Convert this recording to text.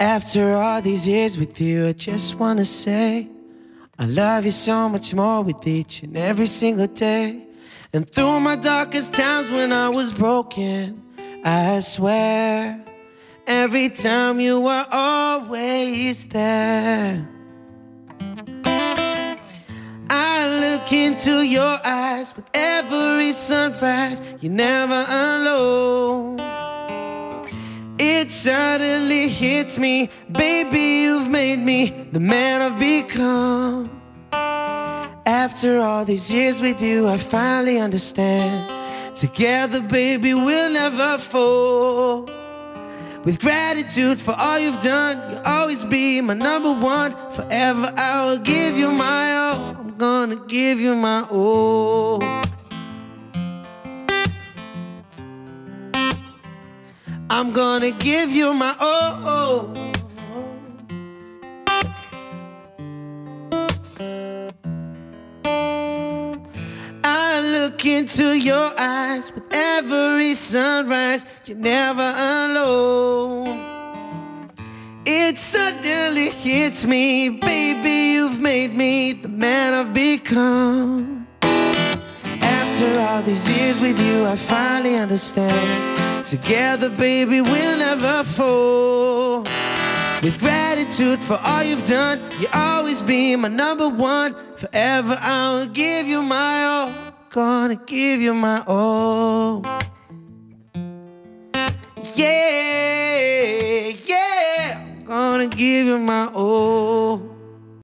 After all these years with you, I just wanna say I love you so much more with each and every single day. And through my darkest times when I was broken, I swear every time you were always there. I look into your eyes with every sunrise, you're never alone. It suddenly hits me, baby, you've made me the man I've become. After all these years with you, I finally understand. Together, baby, we'll never fall. With gratitude for all you've done, you'll always be my number one. Forever, I will give you my all. I'm gonna give you my all. I'm gonna give you my all. I look into your eyes with every sunrise. You're never alone. It suddenly hits me, baby, you've made me the man I've become. After all these years with you, I finally understand. Together, baby, we'll never fall. With gratitude for all you've done, you'll always be my number one. Forever, I'll give you my all. Gonna give you my all. Yeah, yeah, gonna give you my all.